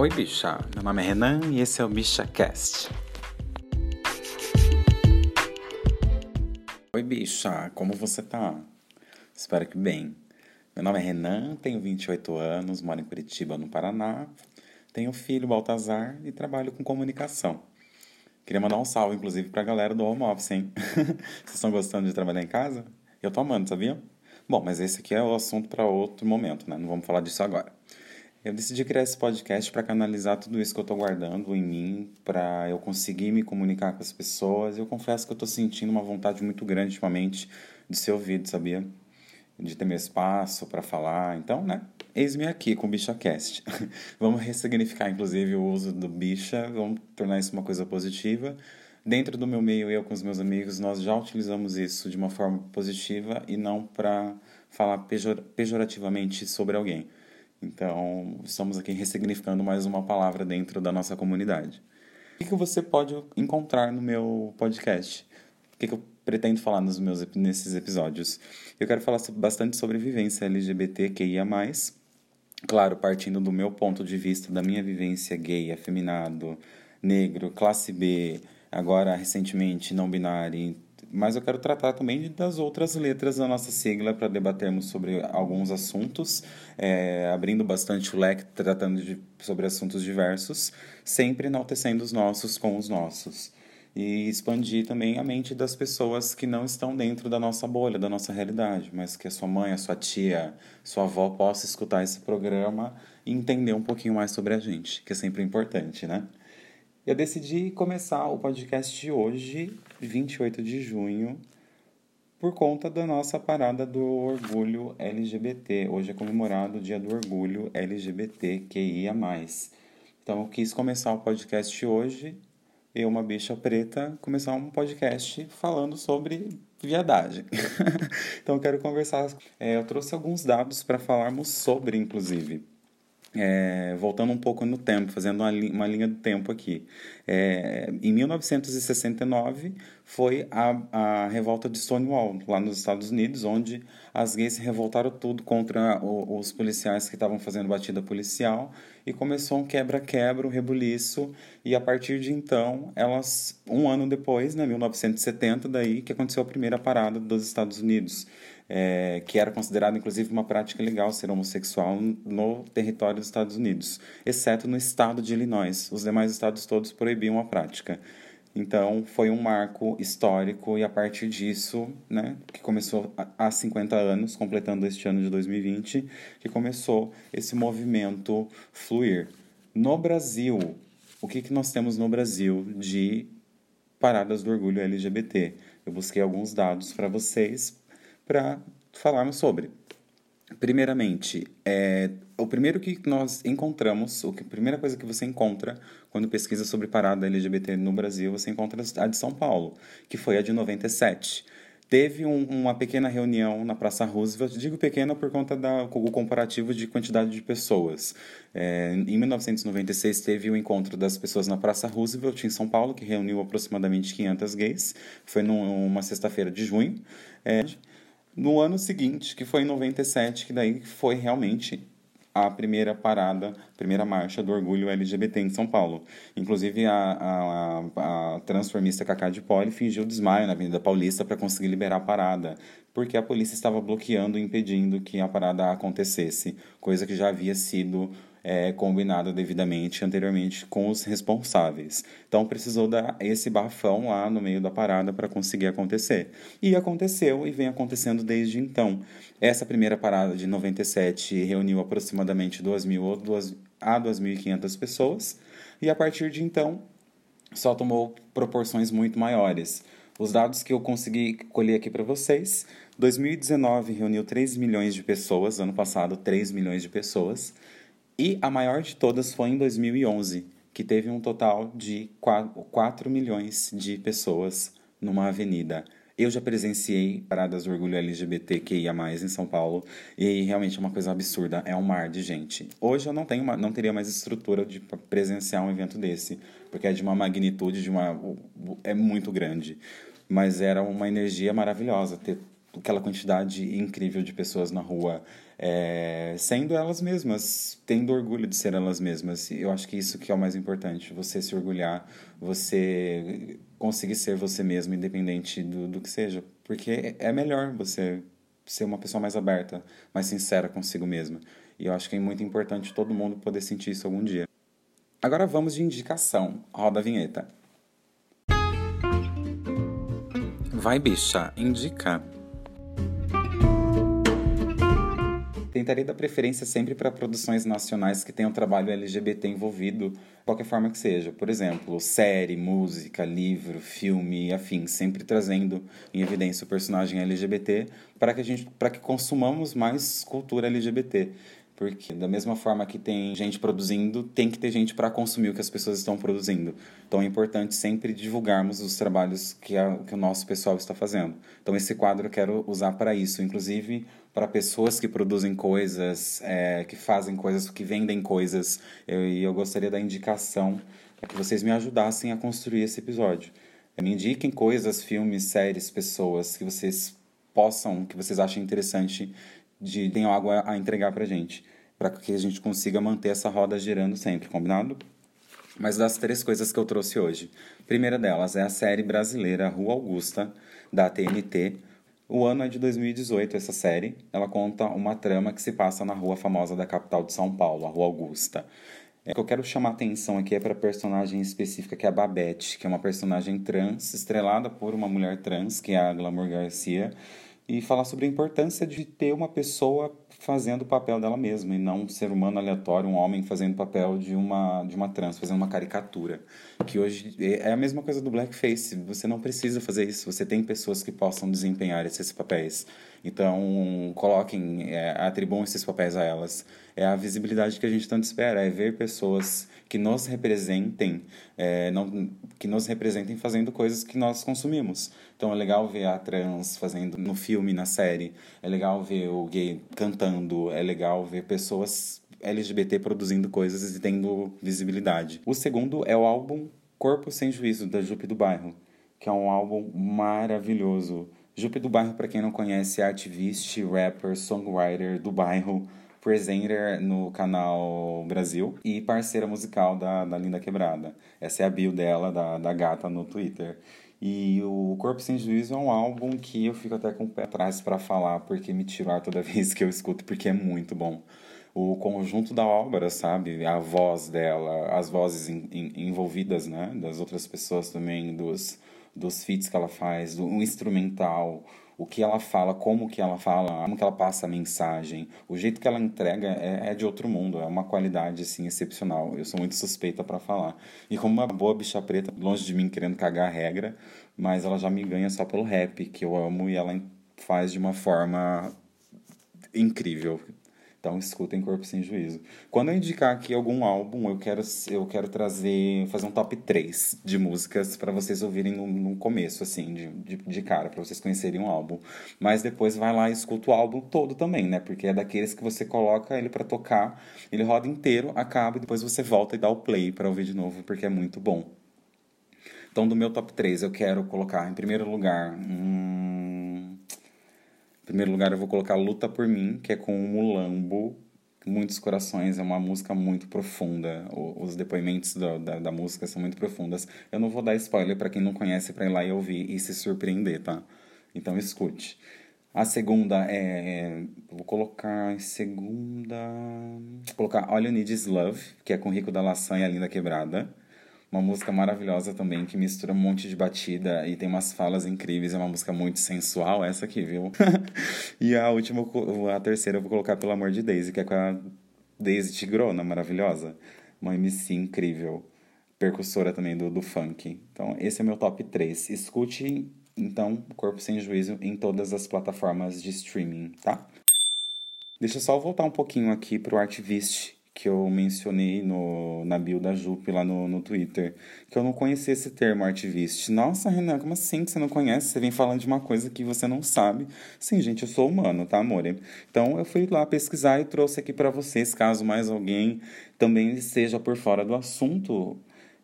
Oi, bicha. Meu nome é Renan e esse é o BichaCast. Oi, bicha. Como você tá? Espero que bem. Meu nome é Renan, tenho 28 anos, moro em Curitiba, no Paraná. Tenho filho, Baltazar, e trabalho com comunicação. Queria mandar um salve, inclusive, pra galera do home office, hein? Vocês estão gostando de trabalhar em casa? Eu tô amando, sabia? Bom, mas esse aqui é o assunto para outro momento, né? Não vamos falar disso agora. Eu decidi criar esse podcast para canalizar tudo isso que eu estou guardando em mim, para eu conseguir me comunicar com as pessoas. Eu confesso que eu estou sentindo uma vontade muito grande ultimamente de ser ouvido, sabia? De ter meu espaço para falar. Então, né? Eis-me aqui com o BichaCast. vamos ressignificar, inclusive, o uso do bicha, vamos tornar isso uma coisa positiva. Dentro do meu meio, eu com os meus amigos, nós já utilizamos isso de uma forma positiva e não para falar pejor pejorativamente sobre alguém. Então, estamos aqui ressignificando mais uma palavra dentro da nossa comunidade. O que, você pode encontrar no meu podcast? O que, eu pretendo falar nos meus, nesses episódios? Eu quero falar bastante sobre vivência LGBTQIA+, claro, partindo do meu ponto de vista, da minha vivência gay, afeminado, negro, classe B, agora recentemente não binário, mas eu quero tratar também das outras letras da nossa sigla para debatermos sobre alguns assuntos, é, abrindo bastante o leque, tratando de, sobre assuntos diversos, sempre enaltecendo os nossos com os nossos. E expandir também a mente das pessoas que não estão dentro da nossa bolha, da nossa realidade, mas que a sua mãe, a sua tia, sua avó possa escutar esse programa e entender um pouquinho mais sobre a gente, que é sempre importante, né? Eu decidi começar o podcast de hoje, 28 de junho, por conta da nossa parada do orgulho LGBT. Hoje é comemorado o Dia do Orgulho LGBTQIA. Então eu quis começar o podcast hoje, eu, uma bicha preta, começar um podcast falando sobre viadagem. então eu quero conversar. É, eu trouxe alguns dados para falarmos sobre, inclusive. É, voltando um pouco no tempo, fazendo uma, uma linha do tempo aqui. É, em 1969 foi a, a revolta de Stonewall, lá nos Estados Unidos, onde as gays se revoltaram tudo contra o, os policiais que estavam fazendo batida policial e começou um quebra-quebra, um rebuliço, e a partir de então, elas, um ano depois, né, 1970, daí que aconteceu a primeira parada dos Estados Unidos é, que era considerado inclusive uma prática legal ser homossexual no território dos Estados Unidos, exceto no estado de Illinois. Os demais estados todos proibiam a prática. Então, foi um marco histórico e a partir disso, né, que começou há 50 anos, completando este ano de 2020, que começou esse movimento fluir. No Brasil, o que, que nós temos no Brasil de paradas do orgulho LGBT? Eu busquei alguns dados para vocês para falarmos sobre. Primeiramente, é, o primeiro que nós encontramos, a primeira coisa que você encontra quando pesquisa sobre parada LGBT no Brasil, você encontra a de São Paulo, que foi a de 97. Teve um, uma pequena reunião na Praça Roosevelt, digo pequena por conta do comparativo de quantidade de pessoas. É, em 1996 teve o encontro das pessoas na Praça Roosevelt, em São Paulo, que reuniu aproximadamente 500 gays. Foi numa sexta-feira de junho. É, no ano seguinte, que foi em 97, que daí foi realmente a primeira parada, primeira marcha do orgulho LGBT em São Paulo. Inclusive, a, a, a transformista Cacá de Poli fingiu desmaio na Avenida Paulista para conseguir liberar a parada, porque a polícia estava bloqueando impedindo que a parada acontecesse, coisa que já havia sido é, combinado devidamente anteriormente com os responsáveis. Então precisou dar esse bafão lá no meio da parada para conseguir acontecer. E aconteceu e vem acontecendo desde então. Essa primeira parada de 97 reuniu aproximadamente 2.000 a 2.500 pessoas e a partir de então só tomou proporções muito maiores. Os dados que eu consegui colher aqui para vocês, 2019 reuniu 3 milhões de pessoas, ano passado 3 milhões de pessoas. E a maior de todas foi em 2011, que teve um total de 4 milhões de pessoas numa avenida. Eu já presenciei paradas do orgulho LGBTQIA+, em São Paulo, e realmente é uma coisa absurda, é um mar de gente. Hoje eu não, tenho uma, não teria mais estrutura de presenciar um evento desse, porque é de uma magnitude, de uma é muito grande. Mas era uma energia maravilhosa ter aquela quantidade incrível de pessoas na rua, é, sendo elas mesmas, tendo orgulho de ser elas mesmas. Eu acho que isso que é o mais importante, você se orgulhar, você conseguir ser você mesmo, independente do, do que seja. Porque é melhor você ser uma pessoa mais aberta, mais sincera consigo mesma. E eu acho que é muito importante todo mundo poder sentir isso algum dia. Agora vamos de indicação. Roda a vinheta. Vai, bicha, indica. Tentaria dar preferência sempre para produções nacionais que tenham trabalho LGBT envolvido, qualquer forma que seja. Por exemplo, série, música, livro, filme, afim, sempre trazendo em evidência o personagem LGBT para que a gente, para que consumamos mais cultura LGBT. Porque da mesma forma que tem gente produzindo, tem que ter gente para consumir o que as pessoas estão produzindo. Então é importante sempre divulgarmos os trabalhos que, a, que o nosso pessoal está fazendo. Então esse quadro eu quero usar para isso, inclusive para pessoas que produzem coisas, é, que fazem coisas, que vendem coisas. E eu, eu gostaria da indicação para que vocês me ajudassem a construir esse episódio. Me indiquem coisas, filmes, séries, pessoas que vocês possam, que vocês achem interessante de tenham algo a, a entregar pra gente, para que a gente consiga manter essa roda girando sempre, combinado? Mas das três coisas que eu trouxe hoje. A primeira delas é a série brasileira Rua Augusta, da TNT. O ano é de 2018, essa série. Ela conta uma trama que se passa na rua famosa da capital de São Paulo, a Rua Augusta. O que eu quero chamar atenção aqui é para a personagem específica, que é a Babette, que é uma personagem trans, estrelada por uma mulher trans, que é a Glamour Garcia, e falar sobre a importância de ter uma pessoa fazendo o papel dela mesma e não um ser humano aleatório, um homem fazendo o papel de uma de uma trans, fazendo uma caricatura. Que hoje é a mesma coisa do blackface, você não precisa fazer isso, você tem pessoas que possam desempenhar esses papéis. Então, coloquem, é, atribuam esses papéis a elas. É a visibilidade que a gente tanto espera, é ver pessoas que nos representem, é, não, que nos representem fazendo coisas que nós consumimos. Então é legal ver a trans fazendo no filme, na série, é legal ver o gay cantando, é legal ver pessoas LGBT produzindo coisas e tendo visibilidade. O segundo é o álbum Corpo Sem Juízo, da Jupe do Bairro, que é um álbum maravilhoso. Jupe do Bairro, para quem não conhece, é ativista, rapper, songwriter do bairro, presenter no canal Brasil e parceira musical da, da Linda Quebrada. Essa é a bio dela, da, da gata, no Twitter. E o Corpo Sem Juízo é um álbum que eu fico até com o pé atrás para falar, porque me tiro ar toda vez que eu escuto, porque é muito bom. O conjunto da obra, sabe? A voz dela, as vozes in, in, envolvidas, né? Das outras pessoas também, dos, dos feats que ela faz, do instrumental, o que ela fala, como que ela fala, como que ela passa a mensagem, o jeito que ela entrega é, é de outro mundo, é uma qualidade assim excepcional. Eu sou muito suspeita para falar. E como uma boa bicha preta, longe de mim querendo cagar a regra, mas ela já me ganha só pelo rap, que eu amo e ela faz de uma forma incrível. Então escutem Corpo Sem Juízo. Quando eu indicar aqui algum álbum, eu quero, eu quero trazer, fazer um top 3 de músicas para vocês ouvirem no, no, começo, assim, de, de, de cara, para vocês conhecerem o álbum. Mas depois vai lá e escuta o álbum todo também, né? Porque é daqueles que você coloca ele para tocar, ele roda inteiro, acaba e depois você volta e dá o play para ouvir de novo, porque é muito bom. Então, do meu top 3, eu quero colocar em primeiro lugar. Hum primeiro lugar, eu vou colocar Luta por Mim, que é com o Mulambo. Muitos Corações, é uma música muito profunda. Os depoimentos da, da, da música são muito profundas. Eu não vou dar spoiler para quem não conhece para ir lá e ouvir e se surpreender, tá? Então escute. A segunda é. Vou colocar em segunda. Vou colocar All You Need Is Love, que é com Rico da Laçã e a Linda Quebrada. Uma música maravilhosa também, que mistura um monte de batida e tem umas falas incríveis. É uma música muito sensual, essa aqui, viu? e a última, a terceira, eu vou colocar Pelo Amor de Daisy, que é com a Daisy Tigrona, maravilhosa. Uma MC incrível. Percussora também do, do funk. Então, esse é meu top 3. Escute, então, Corpo Sem Juízo em todas as plataformas de streaming, tá? Deixa eu só voltar um pouquinho aqui pro Artivist, que eu mencionei no, na bio da Jupe lá no, no Twitter, que eu não conhecia esse termo artivist. Nossa, Renan, como assim que você não conhece? Você vem falando de uma coisa que você não sabe. Sim, gente, eu sou humano, tá, amor? Então eu fui lá pesquisar e trouxe aqui para vocês, caso mais alguém também esteja por fora do assunto.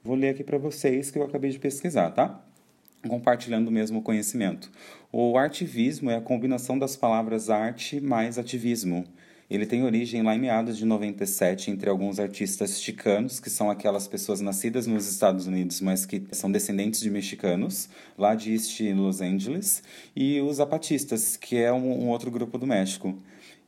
Vou ler aqui para vocês que eu acabei de pesquisar, tá? Compartilhando o mesmo conhecimento. O artivismo é a combinação das palavras arte mais ativismo Ele tem origem lá em meados de 97 entre alguns artistas chicanos, que são aquelas pessoas nascidas nos Estados Unidos, mas que são descendentes de mexicanos, lá de East Los Angeles, e os zapatistas, que é um, um outro grupo do México.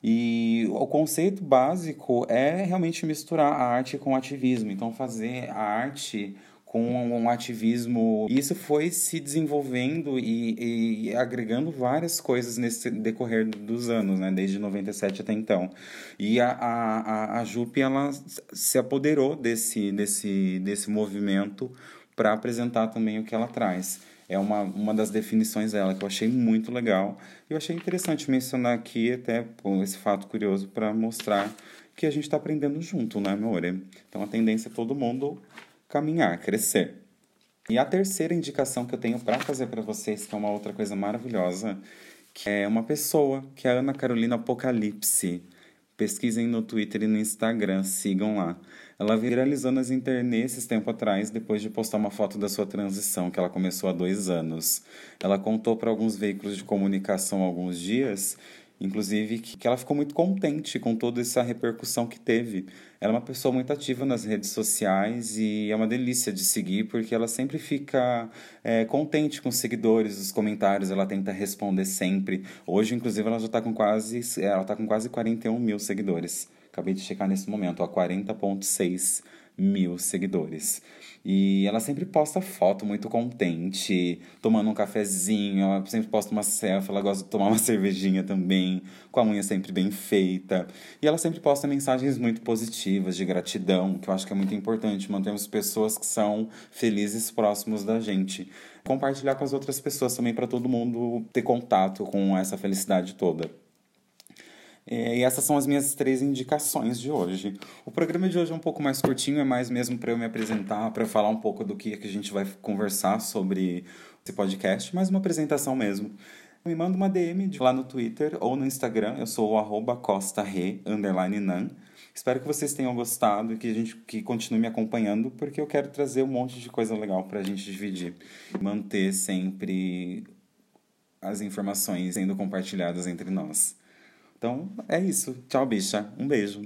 E o conceito básico é realmente misturar a arte com o ativismo. Então, fazer a arte com um ativismo. E isso foi se desenvolvendo e, e, agregando várias coisas nesse decorrer dos anos, né? Desde 97 até então. E a, a, a Jupe, ela se apoderou desse, desse, desse movimento para apresentar também o que ela traz. É uma, uma das definições dela que eu achei muito legal. Eu achei interessante mencionar aqui, até por esse fato curioso, para mostrar que a gente está aprendendo junto, né, amor? Então a tendência é todo mundo caminhar, crescer. E a terceira indicação que eu tenho para fazer para vocês, que é uma outra coisa maravilhosa, que é uma pessoa, que é a Ana Carolina Apocalipse. Pesquisem no Twitter e no Instagram, sigam lá. Ela viralizou nas internet esses tempo atrás, depois de postar uma foto da sua transição, que ela começou há dois anos. Ela contou para alguns veículos de comunicação há alguns dias Inclusive, que ela ficou muito contente com toda essa repercussão que teve. Ela é uma pessoa muito ativa nas redes sociais e é uma delícia de seguir, porque ela sempre fica é, contente com os seguidores, os comentários, ela tenta responder sempre. Hoje, inclusive, ela já está com quase. Ela tá com quase 41 mil seguidores. Acabei de checar nesse momento, a 40,6 mil seguidores. E ela sempre posta foto muito contente, tomando um cafezinho, ela sempre posta uma selfie, ela gosta de tomar uma cervejinha também, com a unha sempre bem feita. E ela sempre posta mensagens muito positivas, de gratidão, que eu acho que é muito importante. Mantermos pessoas que são felizes próximos da gente. Compartilhar com as outras pessoas também, para todo mundo ter contato com essa felicidade toda. É, e essas são as minhas três indicações de hoje. O programa de hoje é um pouco mais curtinho, é mais mesmo para eu me apresentar, para falar um pouco do que, a gente vai conversar sobre esse podcast, mais uma apresentação mesmo. Me manda uma DM lá no Twitter ou no Instagram, eu sou o arroba costarre, underline nan. Espero que vocês tenham gostado e que a gente que continue me acompanhando, porque eu quero trazer um monte de coisa legal para a gente dividir. Manter sempre as informações sendo compartilhadas entre nós. Então é isso. Tchau, bicha. Um beijo.